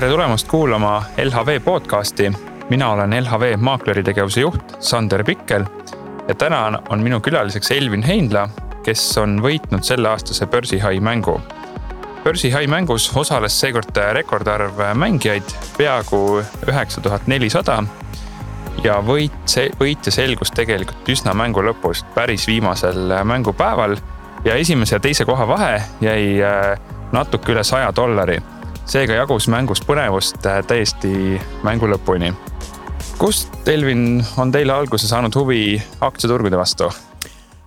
tere tulemast kuulama LHV podcasti. mina olen LHV maakleritegevuse juht Sander Pikkel ja täna on minu külaliseks Elvin Heinla, kes on võitnud selleaastase börsihai mängu. börsihai mängus osales seekord rekordarv mängijaid, peaaegu üheksa tuhat nelisada. ja võit, see võitja selgus tegelikult üsna mängu lõpus, päris viimasel mängupäeval ja esimese ja teise koha vahe jäi äh, natuke üle saja dollari seega jagus mängus põnevust äh, täiesti mängu lõpuni. kust, Elvin, on teile alguse saanud huvi aktsiaturgude vastu?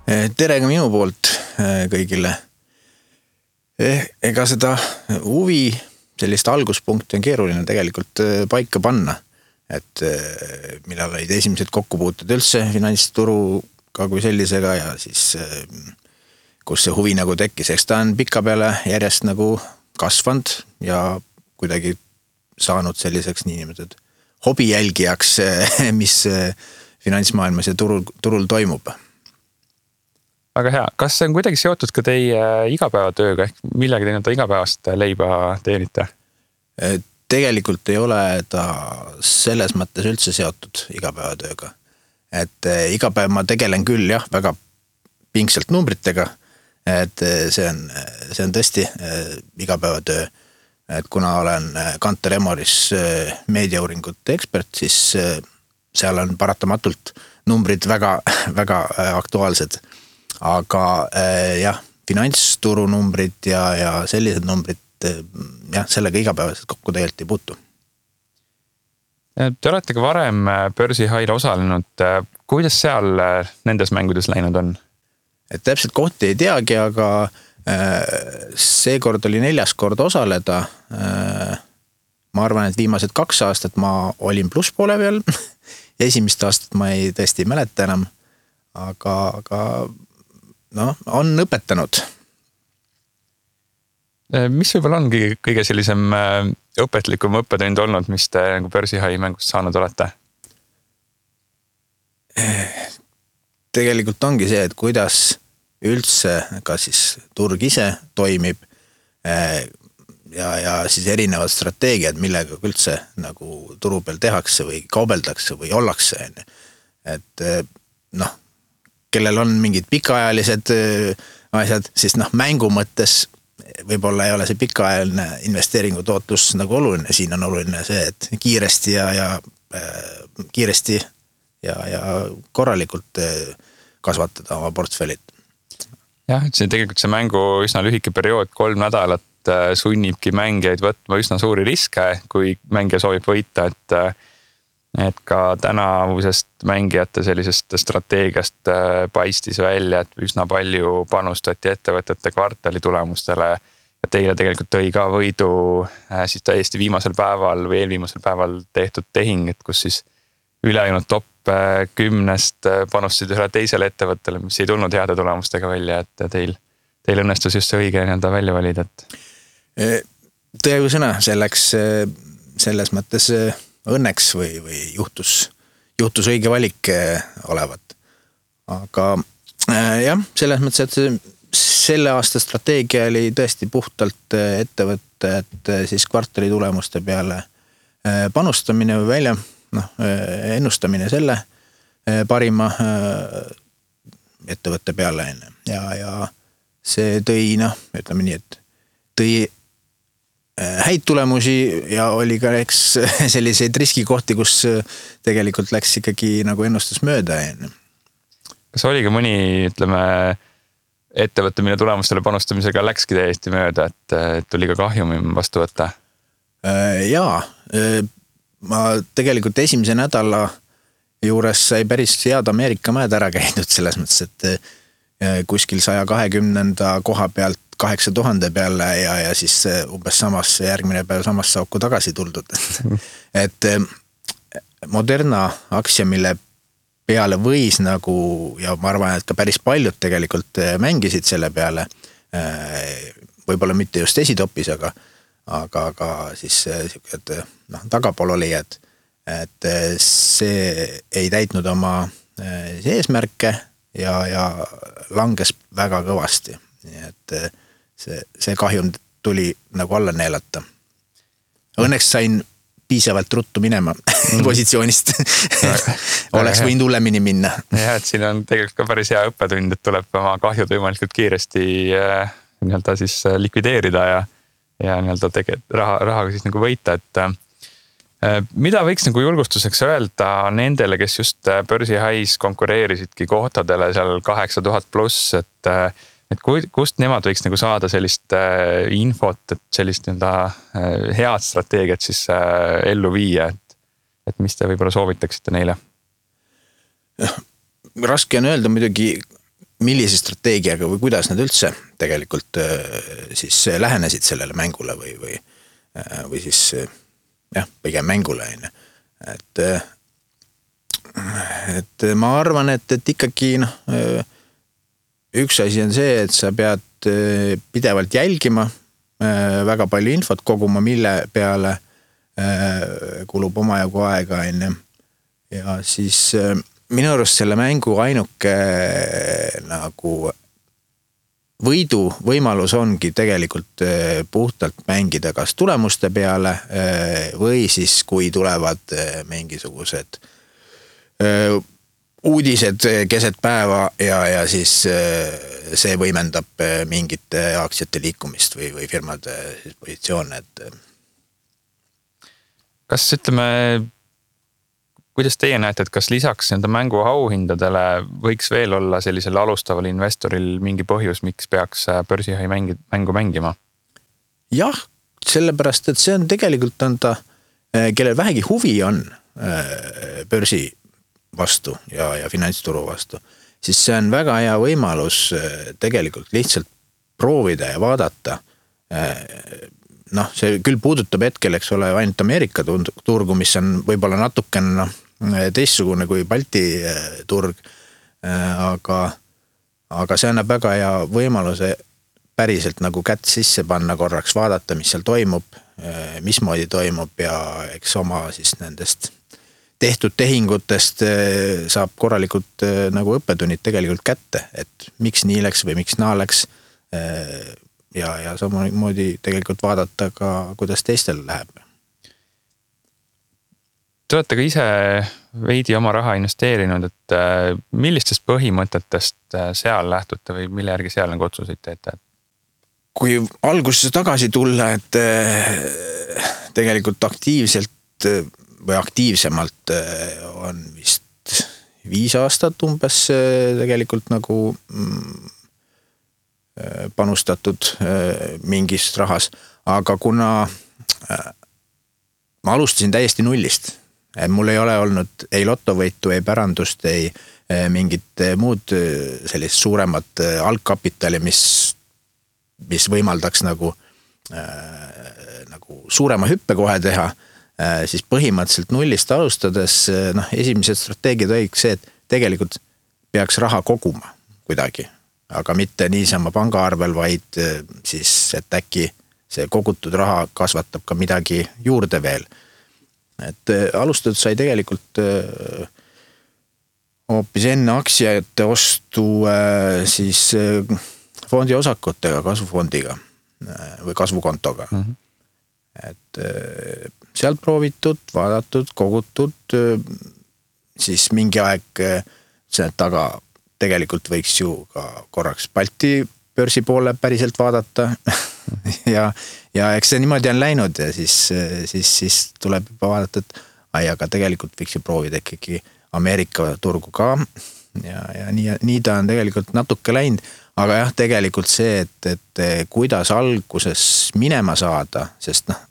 Eh, tere ka minu poolt eh, kõigile. Eh, ega seda huvi, sellist alguspunkti on keeruline tegelikult paika panna. et millal olid esimesed kokkupuuted üldse finantsturuga kui sellisega ja siis kus see huvi nagu tekkis, eks ta on pikapeale järjest nagu kasvanud ja kuidagi saanud selliseks niinimetatud hobijälgijaks, mis finantsmaailmas ja turul, turul toimub. väga hea, kas see on kuidagi seotud ka teie igapäevatööga ehk millega te nii-öelda igapäevast leiba teenite? tegelikult ei ole ta selles mõttes üldse seotud igapäevatööga. et iga päev ma tegelen küll jah, väga pingsalt numbritega et eh, see on, see on tõesti eh, igapäevatöö. et kuna olen eh, Kanter Emoris meediauuringute ekspert, siis seal on paratamatult numbrid väga, väga aktuaalsed. aga jah, finantsturu numbrid ja, ja sellised numbrid jah, sellega igapäevaselt kokku tegelikult ei puutu. Te olete ka varem börsihail osalenud, kuidas seal nendes mängudes läinud on? Et täpselt kohti ei teagi, aga äh, seekord oli neljas kord osaleda. Äh, ma arvan, et viimased kaks aastat ma olin plusspoole peal esimest aastat ma ei, tõesti ei mäleta enam. aga, aga noh, on õpetanud. Äh, mis võib-olla ongi kõige sellisem õpetlikum õppetund olnud, mis te nagu börsihai mängust saanud olete? tegelikult ongi see, et kuidas üldse ka siis turg ise toimib. Eh, ja, ja siis erinevad strateegiad, millega üldse nagu turu peal tehakse või kaubeldakse või ollakse, on ju. et eh, noh, kellel on mingid pikaajalised eh, asjad, siis noh, mängu mõttes võib-olla ei ole see pikaajaline investeeringu tootlus nagu oluline, siin on oluline see, et kiiresti ja, ja äh, kiiresti ja, ja korralikult äh, kasvatada oma portfellit jah, et see tegelikult see mängu üsna lühike periood, kolm nädalat äh, sunnibki mängijaid võtma üsna suuri riske, kui mängija soovib võita, et. Äh, et ka tänavusest mängijate sellisest strateegiast äh, paistis välja, et üsna palju panustati ettevõtete kvartali tulemustele. ja teile tegelikult tõi ka võidu siis täiesti viimasel päeval või eelviimasel päeval tehtud tehing, et kus siis ülejäänud top kümnest äh, panustasid ühele teisele ettevõttele, mis ei tulnud heade tulemustega välja, et teil, teil õnnestus just see õige nii-öelda välja valida, et. Äh, tõesõna, see läks selles mõttes õnneks või, või juhtus, juhtus õige valik olevat. aga jah, selles mõttes, et selle aasta strateegia oli tõesti puhtalt ettevõtete siis kvartali tulemuste peale panustamine või välja noh, ennustamine selle eh, parima eh, ettevõtte peale on ju ja, ja see tõi noh, ütleme nii, et tõi eh, häid tulemusi ja oli ka eks selliseid riskikohti, kus tegelikult läks ikkagi nagu ennustus mööda on ju. kas oli ka mõni, ütleme ettevõte, mille tulemustele panustamisega läkski täiesti mööda, et tuli ka kahjumi vastu võtta? jaa, ma tegelikult esimese nädala juures sai päris head Ameerika mäed ära käidud selles mõttes, et eh, kuskil saja kahekümnenda koha pealt kaheksa tuhande peale ja, ja siis umbes samasse, järgmine päev samasse auku tagasi tuldud. et eh, Moderna aktsia, mille peale võis nagu ja ma arvan, et ka päris paljud tegelikult eh, mängisid selle peale. võib-olla mitte just esitopis, aga aga ka siis sihuke, et noh, tagapool olijad. et see ei täitnud oma eh, eesmärke ja, ja langes väga kõvasti, nii et eh, see, see kahjum tuli nagu alla neelata. õnneks sain piisavalt ruttu minema mm. positsioonist oleks võinud hullemini minna. jah, et siin on tegelikult ka päris hea õppetund, et tuleb oma kahjud võimalikult kiiresti äh, nii-öelda siis likvideerida ja, ja nii-öelda tegelikult raha, rahaga siis nagu võita, et äh, mida võiks nagu julgustuseks öelda nendele, kes just börsi hais konkureerisidki kohtadele seal kaheksa tuhat pluss, et et kust nemad võiks nagu saada sellist äh, infot, et sellist nii-öelda äh, head strateegiat siis äh, ellu viia, et, et mis te võib-olla soovitaksite neile? raske on öelda muidugi, millise strateegiaga või kuidas nad üldse tegelikult siis lähenesid sellele mängule või, või, või siis jah, pigem mängule on ju, et et ma arvan, et, et ikkagi noh üks asi on see, et sa pead äh, pidevalt jälgima, äh, väga palju infot koguma, mille peale äh, kulub omajagu aega, on ju. ja siis minu arust selle mängu ainuke nagu võiduvõimalus ongi tegelikult puhtalt mängida kas tulemuste peale või siis, kui tulevad mingisugused uudised keset päeva ja, ja siis see võimendab mingite aktsiate liikumist või, või firmade positsioone, et. kas ütleme, kuidas teie näete, et kas lisaks nende mängu auhindadele võiks veel olla sellisel alustaval investoril mingi põhjus, miks peaks börsihai mängi, mängu mängima? jah, sellepärast et see on tegelikult on ta, kellel vähegi huvi on börsi vastu ja, ja finantsturu vastu, siis see on väga hea võimalus tegelikult lihtsalt proovida ja vaadata. Noh, see küll puudutab hetkel, eks ole, ainult Ameerika turgu, mis on võib-olla natukene noh, teistsugune kui Balti eh, turg. aga, aga see annab väga hea võimaluse päriselt nagu kätt sisse panna korraks, vaadata, mis seal toimub, mismoodi toimub ja eks oma siis nendest tehtud tehingutest eh, saab korralikult eh, nagu õppetunnid tegelikult kätte, et miks nii läks või miks naa läks. Eh, ja, ja samamoodi tegelikult vaadata ka, kuidas teistel läheb. Te olete ka ise veidi oma raha investeerinud, et millistest põhimõtetest seal lähtute või mille järgi seal nagu otsuseid teete? kui algusesse tagasi tulla, et tegelikult aktiivselt või aktiivsemalt äh, on vist viis aastat umbes äh, tegelikult nagu mm, äh, panustatud mingis rahas, aga kuna ma alustasin täiesti nullist, mul ei ole olnud ei lotovõitu, ei pärandust, ei mingit muud sellist suuremat algkapitali, mis, mis võimaldaks nagu äh,, nagu suurema hüppe kohe teha Äh, siis põhimõtteliselt nullist alustades noh, esimesed strateegiad olidki see, et tegelikult peaks raha koguma kuidagi, aga mitte niisama pangaarvel, vaid siis, et äkki see kogutud raha kasvatab ka midagi juurde veel. Et alustatud sai tegelikult hoopis enne aktsiate ostu siis fondi osakutega, kasvufondiga või kasvukontoga mm. -hmm et äh, sealt proovitud, vaadatud, kogutud, äh, siis mingi aeg äh, selle taga tegelikult võiks ju ka korraks Balti börsi poole päriselt vaadata ja, ja eks see niimoodi on läinud ja siis, siis, siis tuleb juba vaadata, et ai, aga tegelikult võiks ju proovida ikkagi Ameerika turgu ka. ja, ja nii, nii ta on tegelikult natuke läinud aga jah, tegelikult see, et, et kuidas alguses minema saada, sest noh,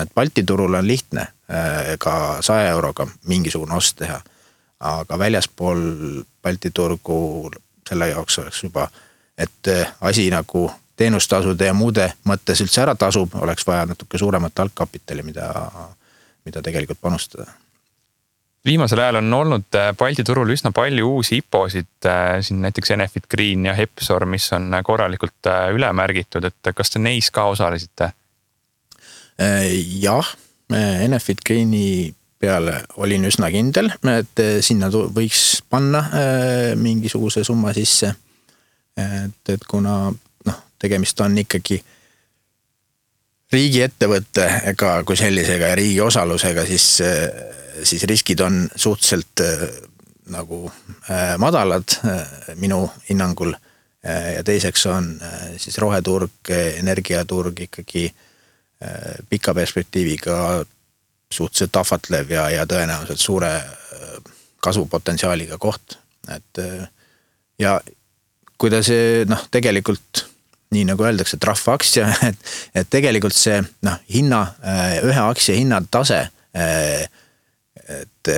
et Balti turul on lihtne äh, ka saja euroga mingisugune ost teha. aga väljaspool Balti turgu selle jaoks oleks juba, et äh, asi nagu teenustasude ja muude mõttes üldse ära tasub, oleks vaja natuke suuremat algkapitali, mida, mida tegelikult panustada viimasel ajal on olnud äh, Balti turul üsna palju uusi IPO-sid, äh, siin näiteks Enefit Green ja Hepsor, mis on korralikult üle märgitud, et kas te neis ka osalesite? jah, Enefit Greeni peale olin üsna kindel, et sinna võiks panna mingisuguse summa sisse. Et, et kuna noh, tegemist on ikkagi riigiettevõttega kui sellisega ja riigi osalusega, siis, siis riskid on suhteliselt nagu madalad minu hinnangul. ja teiseks on siis roheturg, energiaturg ikkagi pika perspektiiviga suhteliselt ahvatlev ja, ja tõenäoliselt suure kasvupotentsiaaliga koht, et ja kui ta see noh, tegelikult nii nagu öeldakse, et rahvaaktsia, et, et tegelikult see noh, hinna, ühe aktsia hinnatase. et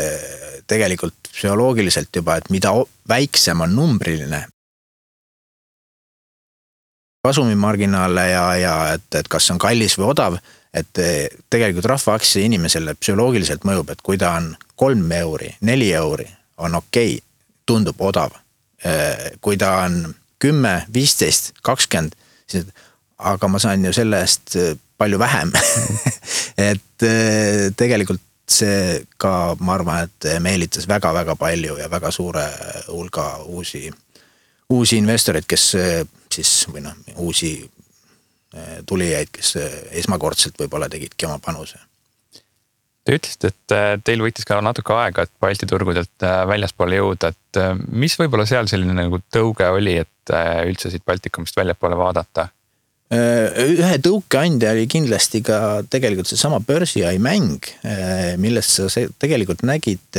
tegelikult psühholoogiliselt juba, et mida väiksem on numbriline. kasumimarginaale ja, ja et, et kas on kallis või odav, et tegelikult rahvaaktsia inimesele psühholoogiliselt mõjub, et kui ta on kolm euri, neli euri, on okei okay,, tundub odav Äh, kui ta on kümme, viisteist, kakskümmend, siis aga ma saan ju selle eest äh, palju vähem. Et äh, tegelikult see ka, ma arvan, et meelitas väga-väga palju ja väga suure hulga uusi, uusi investoreid, kes siis või noh, uusi tulijaid, kes esmakordselt võib-olla tegidki oma panuse Te ütlesite, et äh, teil võttis ka natuke aega, et Balti turgudelt äh, väljaspoole jõuda, et äh, mis võib-olla seal selline nagu tõuge oli, et üldse siit Baltikumist väljapoole vaadata? ühe tõukeandja oli kindlasti ka tegelikult seesama börsiai mäng, millest sa tegelikult nägid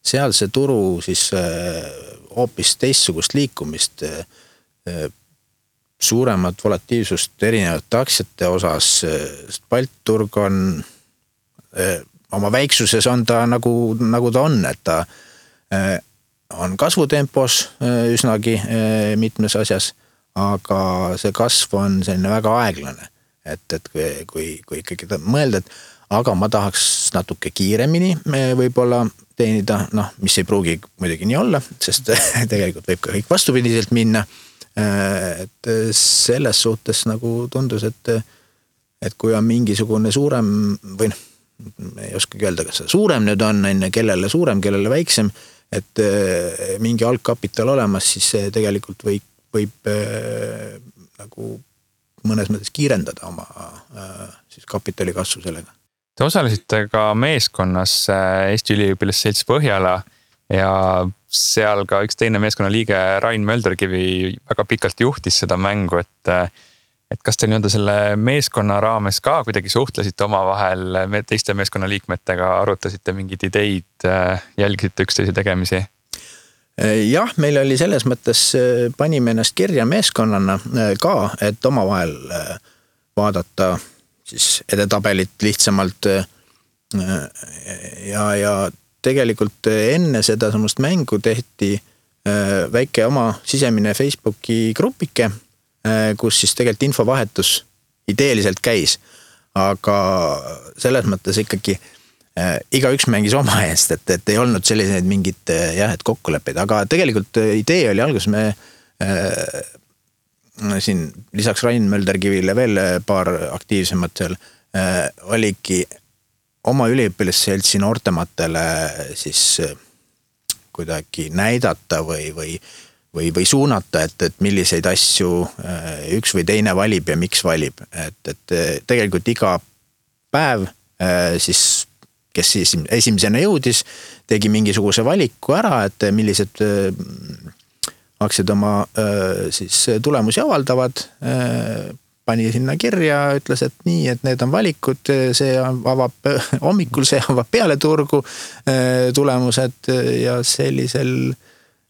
sealse turu siis hoopis teistsugust liikumist. suuremat volatiivsust erinevate aktsiate osas, sest Baltturg on oma väiksuses on ta nagu, nagu ta on, et ta äh, on kasvutempos äh, üsnagi äh, mitmes asjas, aga see kasv on selline väga aeglane. et, et kui, kui ikkagi mõelda, et aga ma tahaks natuke kiiremini võib-olla teenida, noh, mis ei pruugi muidugi nii olla, sest tegelikult võib ka kõik vastupidiselt minna. et selles suhtes nagu tundus, et, et kui on mingisugune suurem või noh ei oskagi öelda, kas see suurem nüüd on, on ju, kellele suurem, kellele väiksem. et eh, mingi algkapital olemas, siis see tegelikult võib, võib äh, nagu mõnes mõttes kiirendada oma äh, siis kapitali kasvu sellega. Te osalesite ka meeskonnas Eesti Üliõpilaste Selts Põhjala ja seal ka üks teine meeskonnaliige Rain Mölderkivi väga pikalt juhtis seda mängu, et et kas te nii-öelda selle meeskonna raames ka kuidagi suhtlesite omavahel teiste meeskonnaliikmetega, arutasite mingeid ideid, jälgisite üksteise tegemisi? jah, meil oli selles mõttes, panime ennast kirja meeskonnana ka, et omavahel vaadata siis edetabelit lihtsamalt. Ja, ja tegelikult enne sedasamust mängu tehti väike oma sisemine Facebooki grupike kus siis tegelikult infovahetus ideeliselt käis. aga selles mõttes ikkagi äh, igaüks mängis oma eest, et, et ei olnud selliseid mingit äh, jah, et kokkuleppeid, aga tegelikult idee oli alguses me äh, siin lisaks Rain Mölderkivile veel paar aktiivsemat seal äh, oligi oma üliõpilasseltsi noortematele siis äh, kuidagi näidata või, või või, või suunata, et, et milliseid asju äh, üks või teine valib ja miks valib, et, et äh, tegelikult iga päev äh, siis, kes siis esimesena jõudis, tegi mingisuguse valiku ära, et millised aktsiad oma siis tulemusi avaldavad. pani sinna kirja, ütles, et nii, et need on valikud, see avab hommikul, see avab peale turgu tulemused ja sellisel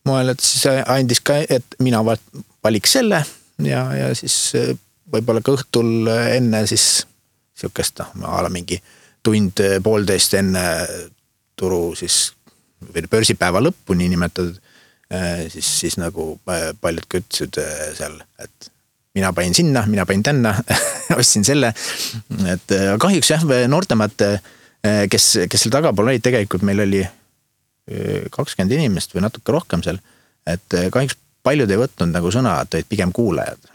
moel, et siis andis ka, et mina valiks selle ja, ja siis äh, võib-olla ka õhtul enne siis sihukest noh, a la mingi tund-poolteist enne turu siis või börsipäeva lõppu niinimetatud. Äh, siis, siis nagu äh, paljud ka ütlesid seal, et mina panin sinna, mina panin tänna ostsin selle. et kahjuks jah, noortemad, kes, kes seal tagapool olid, tegelikult meil oli kakskümmend inimest või natuke rohkem seal. et eh, kahjuks paljud ei võtnud nagu sõna, et olid pigem kuulajad.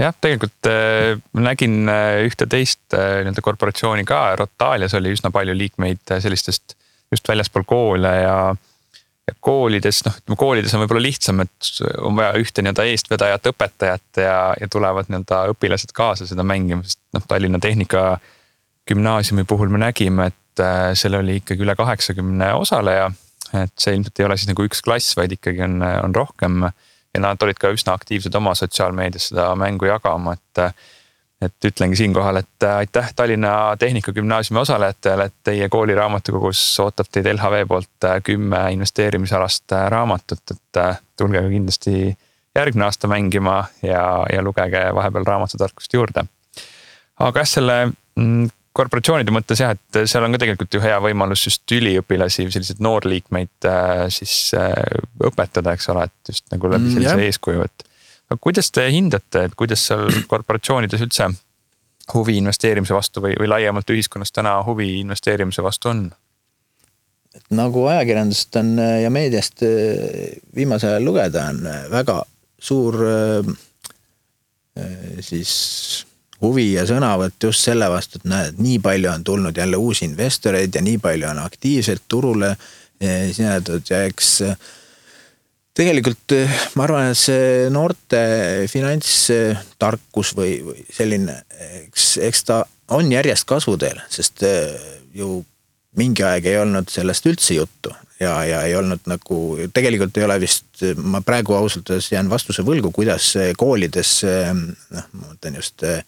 jah, tegelikult äh, nägin äh, ühte teist äh, nii-öelda korporatsiooni ka, Rotalias oli üsna palju liikmeid sellistest just väljaspool koole ja ja koolides, noh, ütleme koolides on võib-olla lihtsam, et on vaja ühte nii-öelda eestvedajat, õpetajat ja, ja tulevad nii-öelda õpilased kaasa seda mängima, sest noh, Tallinna Tehnikagümnaasiumi puhul me nägime, et äh, seal oli ikkagi üle kaheksakümne osaleja. et see ilmselt ei ole siis nagu üks klass, vaid ikkagi on, on rohkem ja nad olid ka üsna aktiivsed oma sotsiaalmeedias seda mängu jagama, et et ütlengi siinkohal, et äh, aitäh Tallinna Tehnikagümnaasiumi osalejatele, et teie kooli raamatukogus ootab teid LHV poolt äh, kümme investeerimisalast äh, raamatut, et tulge kindlasti järgmine aasta mängima ja, ja lugege vahepeal raamatutarkust juurde. aga jah, selle mm, korporatsioonide mõttes jah, et seal on ka tegelikult ju hea võimalus just üliõpilasi, selliseid noorliikmeid siis õpetada, eks ole, et just nagu läbi mm, sellise mm, eeskuju, et aga kuidas te hindate, et kuidas seal korporatsioonides üldse huvi investeerimise vastu või, või laiemalt ühiskonnas täna huvi investeerimise vastu on? nagu ajakirjandusest on ja meediast viimasel ajal lugeda, on väga suur siis huvi ja sõnavõtt just selle vastu, et näed, nii palju on tulnud jälle uusi investoreid ja nii palju on aktiivselt turule sisenetud ja eks tegelikult eh, ma arvan, et see noorte finantstarkus või, või selline, eks, eks ta on järjest kasvuteel, sest eh, ju mingi aeg ei olnud sellest üldse juttu ja, ja ei olnud nagu, tegelikult ei ole vist, ma praegu ausalt öeldes jään vastuse võlgu, kuidas koolides, noh, ma mõtlen just eh,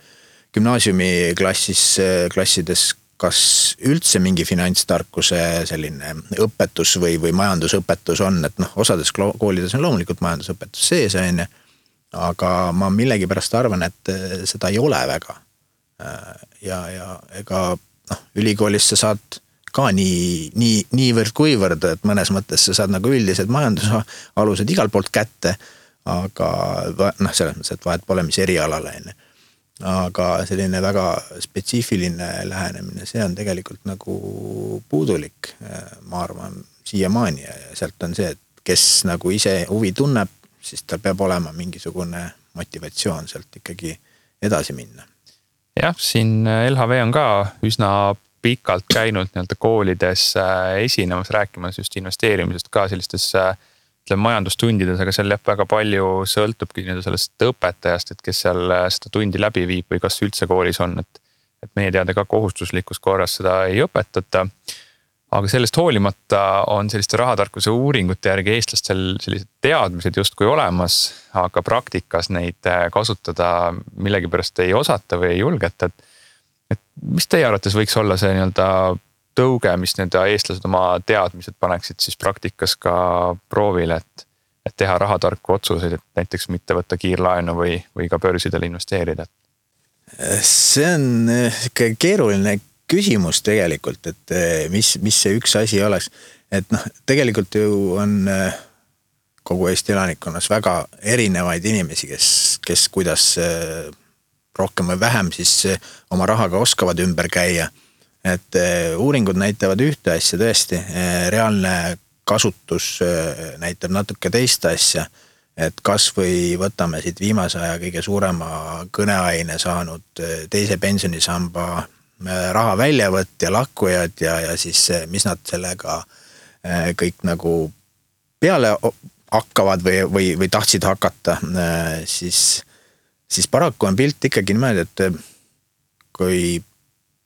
gümnaasiumiklassis, klassides kas üldse mingi finantstarkuse selline õpetus või, või majandusõpetus on, et noh, osades koolides on loomulikult majandusõpetus sees, on ju. aga ma millegipärast arvan, et eh, seda ei ole väga. Äh, ja, ja ega noh, ülikoolis sa saad ka nii, nii, niivõrd-kuivõrd, et mõnes mõttes sa saad nagu üldised majanduse alused igalt poolt kätte. aga noh, selles mõttes, et vahet pole, mis erialale on ju aga selline väga spetsiifiline lähenemine, see on tegelikult nagu puudulik, ma arvan, siiamaani ja sealt on see, et kes nagu ise huvi tunneb, siis tal peab olema mingisugune motivatsioon sealt ikkagi edasi minna. jah, siin LHV on ka üsna pikalt käinud nii-öelda koolides äh, esinemas, rääkimas just investeerimisest ka sellistes äh, ütleme majandustundides, aga seal jah, väga palju sõltubki nii-öelda sellest õpetajast, et kes seal äh, seda tundi läbi viib või kas üldse koolis on, et. et meie teada ka kohustuslikus korras seda ei õpetata. aga sellest hoolimata on selliste rahatarkuse uuringute järgi eestlastel sellised teadmised justkui olemas, aga praktikas neid äh, kasutada millegipärast ei osata või ei julgeta, et. et mis teie arvates võiks olla see nii-öelda tõuge, mis need eestlased oma teadmised paneksid siis praktikas ka proovile, et. et teha rahatarku otsuseid, et näiteks mitte võtta kiirlaenu või, või ka börsidele investeerida. see on eh, sihuke keeruline küsimus tegelikult, et eh, mis, mis see üks asi oleks. et noh, tegelikult ju on eh, kogu Eesti elanikkonnas väga erinevaid inimesi, kes, kes kuidas rohkem või vähem siis oma rahaga oskavad ümber käia et eh, uuringud näitavad ühte asja tõesti, eh, reaalne kasutus eh, näitab natuke teist asja. et kasvõi võtame siit viimase aja kõige suurema kõneaine saanud teise pensionisamba raha väljavõtt ja lakkujad ja, ja siis mis nad sellega kõik nagu peale hakkavad või, või, või tahtsid hakata, siis, siis paraku on pilt ikkagi niimoodi, et kui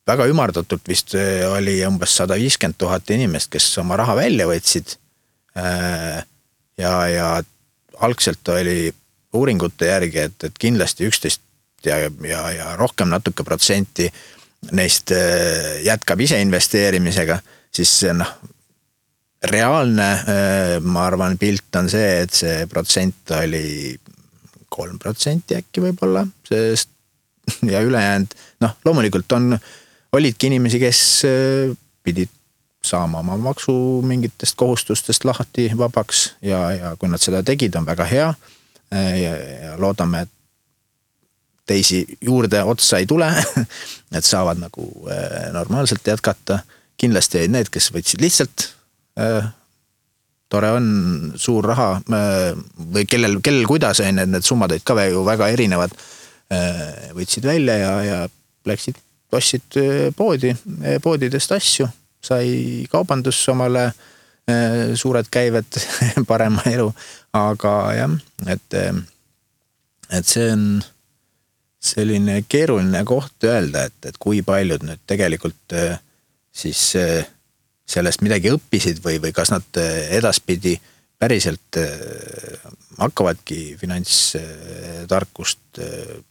väga ümardatult vist oli umbes sada viiskümmend tuhat inimest, kes oma raha välja võtsid. Äh, ja, ja algselt oli uuringute järgi, et, et kindlasti üksteist ja, ja, ja rohkem natuke protsenti neist äh, jätkab ise investeerimisega, siis noh reaalne, äh, ma arvan, pilt on see, et see protsent oli kolm protsenti äkki võib-olla, sest ja ülejäänud noh, loomulikult on olidki inimesi, kes äh, pidid saama oma maksu mingitest kohustustest lahti vabaks ja, ja kui nad seda tegid, on väga hea. Äh, ja, ja loodame, et teisi juurde otsa ei tule et saavad nagu äh, normaalselt jätkata. kindlasti olid need, kes võtsid lihtsalt tore on, suur raha või kellel, kellel kuidas on ju, et need summad olid ka ju väga erinevad võtsid välja ja, ja läksid ostsid eh, poodi, eh, poodidest asju, sai kaubandus omale suured käived, parema elu, aga jah, et, et see on selline keeruline koht öelda, et, et kui paljud nüüd tegelikult siis sellest midagi õppisid või, või kas nad edaspidi päriselt hakkavadki finantstarkust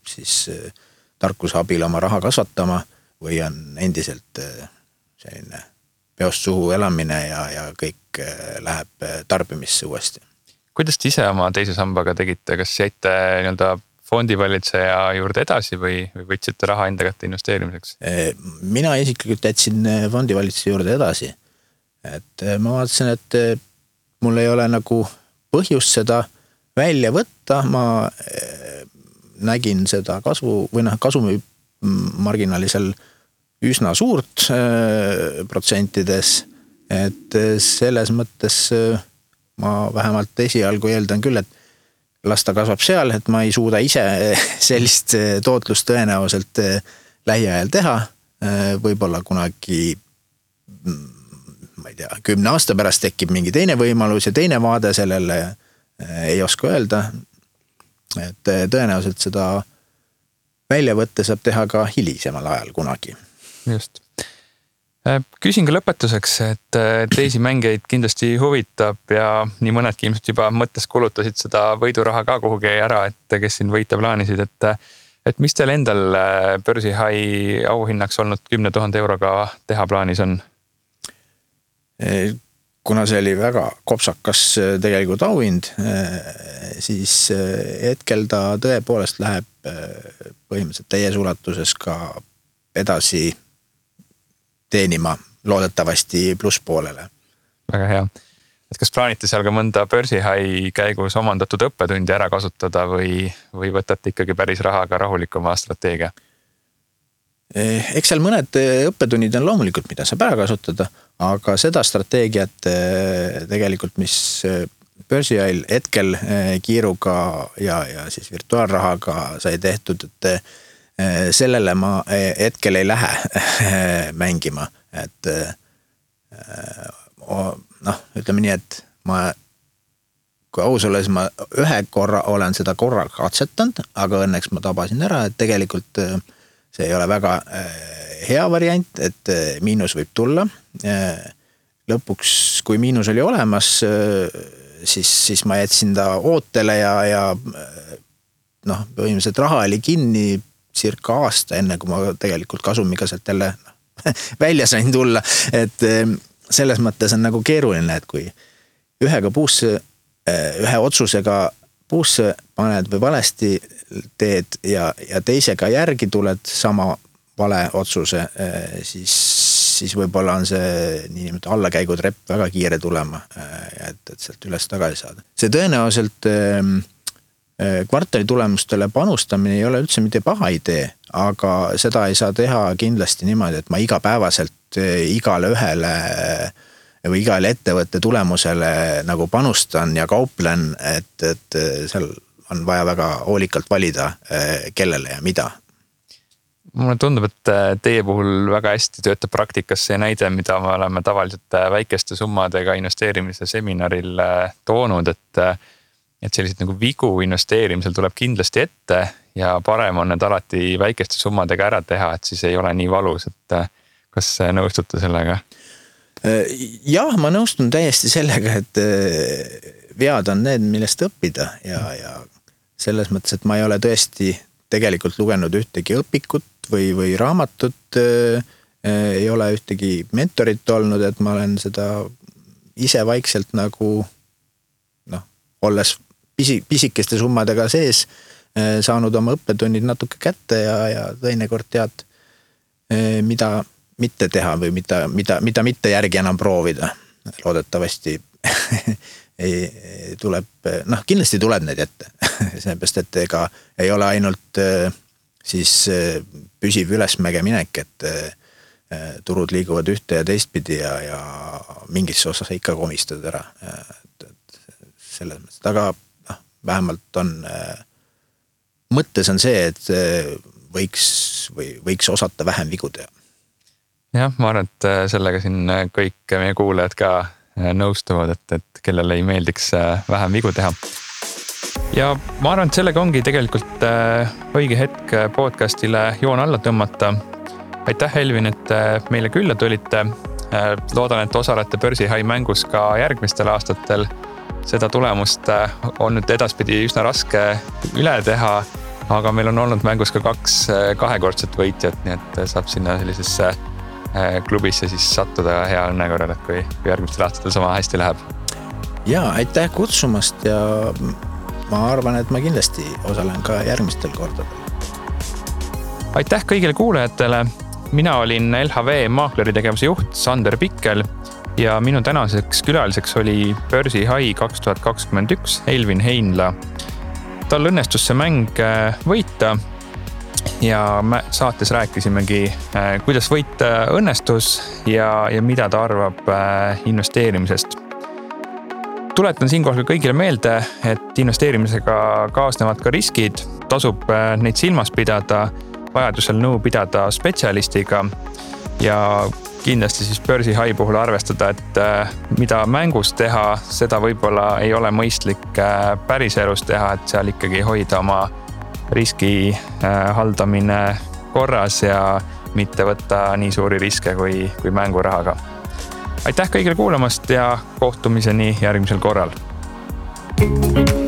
siis tarkuse abil oma raha kasvatama või on endiselt selline peost suhu elamine ja, ja kõik läheb tarbimisse uuesti. kuidas te ise oma teise sambaga tegite, kas jäite nii-öelda fondivalitseja juurde edasi või, või võtsite raha enda kätte investeerimiseks? mina isiklikult jätsin fondivalitseja juurde edasi. et ma vaatasin, et mul ei ole nagu põhjust seda välja võtta, ma nägin seda kasvu või noh, kasumi marginaali seal üsna suurt protsentides. et selles mõttes ma vähemalt esialgu eeldan küll, et las ta kasvab seal, et ma ei suuda ise sellist tootlust tõenäoliselt lähiajal teha. võib-olla kunagi, ma ei tea, kümne aasta pärast tekib mingi teine võimalus ja teine vaade sellele, ei oska öelda. Et tõenäoliselt seda väljavõtte saab teha ka hilisemal ajal kunagi. just Äh, küsin ka lõpetuseks, et äh, teisi mängijaid kindlasti huvitab ja nii mõnedki ilmselt juba mõttes kulutasid seda võiduraha ka kuhugi ära, et kes siin võita plaanisid, et. et mis teil endal börsihai auhinnaks olnud kümne tuhande euroga teha plaanis on? Kuna see oli väga kopsakas tegelikult auhind, siis hetkel ta tõepoolest läheb põhimõtteliselt täies ulatuses ka edasi teenima loodetavasti plusspoolele. väga hea, et kas plaanite seal ka mõnda börsihai käigus omandatud õppetundi ära kasutada või, või võtate ikkagi päris rahaga rahulikuma strateegia? Eh, eks seal mõned eh, õppetunnid on loomulikult, mida saab ära kasutada, aga seda strateegiat eh, tegelikult, mis börsiail hetkel kiiruga ja, ja siis virtuaalrahaga sai tehtud, et Äh, sellele ma äh, hetkel ei lähe mängima, et äh, noh, ütleme nii, et ma kui aus olla, siis ma ühe korra olen seda korra katsetanud, aga õnneks ma tabasin ära, et tegelikult see ei ole väga hea variant, et miinus võib tulla. lõpuks, kui miinus oli olemas, siis, siis ma jätsin ta ootele ja, ja noh, põhimõtteliselt raha oli kinni circa aasta, enne kui ma tegelikult kasumiga sealt jälle välja sain tulla. et selles mõttes on nagu keeruline, et kui ühega puusse, ühe otsusega puusse paned või valesti teed ja, ja teisega järgi tuled sama vale otsuse, eh, siis, siis võib-olla on see niinimetatud allakäigutrepp väga kiire tulema, eh, et, et sealt üles tagasi saada. see tõenäoliselt äh, Äh, kvartali tulemustele panustamine ei ole üldse mitte paha idee, aga seda ei saa teha kindlasti niimoodi, et ma igapäevaselt igale ühele äh, või igale ettevõtte tulemusele nagu panustan ja kauplen, et, et seal on vaja väga hoolikalt valida, kellele ja mida mulle tundub, et teie puhul väga hästi töötab praktikas see näide, mida me oleme tavaliselt väikeste summadega investeerimise seminaril toonud, et et selliseid nagu vigu investeerimisel tuleb kindlasti ette ja parem on need alati väikeste summadega ära teha, et siis ei ole nii valus, et kas nõustute sellega? Äh, jah, ma nõustun täiesti sellega, et äh, vead on need, millest õppida ja, ja selles mõttes, et ma ei ole tõesti tegelikult lugenud ühtegi õpikut või, või raamatut. ei ole ühtegi mentorit olnud, et ma olen seda ise vaikselt nagu noh, olles pisi, pisikeste summadega sees saanud oma õppetunnid natuke kätte ja, ja teinekord tead, mida mitte teha või mida, mida, mida mitte järgi enam proovida. loodetavasti ei, tuleb, noh, kindlasti tuleb neid ette sellepärast, et ega ei ole ainult eh, siis püsiv ülesmäge minek, et turud liiguvad ühte ja teistpidi ja, ja mingis osas ikka komistad ära. et, et selles mõttes, aga vähemalt on, mõttes on see, et võiks või võiks osata vähem vigu teha. Jah, ma arvan, et äh, sellega siin kõik meie kuulajad ka nõustuvad, et, et kellele ei meeldiks vähem vigu teha. ja ma arvan, et sellega ongi tegelikult õige hetk podcast'ile joon alla tõmmata. aitäh, Elvin, et meile külla tulite. loodan, et osalete börsihai mängus ka järgmistel aastatel. seda tulemust on nüüd edaspidi üsna raske üle teha aga meil on olnud mängus ka kaks äh, kahekordset võitjat, nii et äh, saab sinna sellisesse äh, klubisse siis sattuda hea õnne korral, et kui, kui järgmistel aastatel sama hästi läheb. ja aitäh kutsumast ja ma arvan, et ma kindlasti osalen ka järgmistel kordadel. aitäh kõigile kuulajatele. mina olin LHV maakleri tegevuse juht Sander Pikkel ja minu tänaseks külaliseks oli börsihai kaks tuhat kakskümmend üks Elvin Heinla tal õnnestus see mäng äh, võita. Ja saates rääkisimegi, äh, kuidas võit õnnestus ja, ja mida ta arvab äh, investeerimisest. tuletan siinkohal kõigile meelde, et investeerimisega kaasnevad ka riskid, tasub neid silmas pidada, vajadusel nõu pidada spetsialistiga ja kindlasti siis börsihai puhul arvestada, et äh, mida mängus teha, seda võib-olla ei ole mõistlik äh, päriselus teha, et seal ikkagi hoida oma riski äh, haldamine korras ja mitte võtta nii suuri riske kui, kui mängurahaga. aitäh kõigile kuulamast ja kohtumiseni järgmisel korral. thank you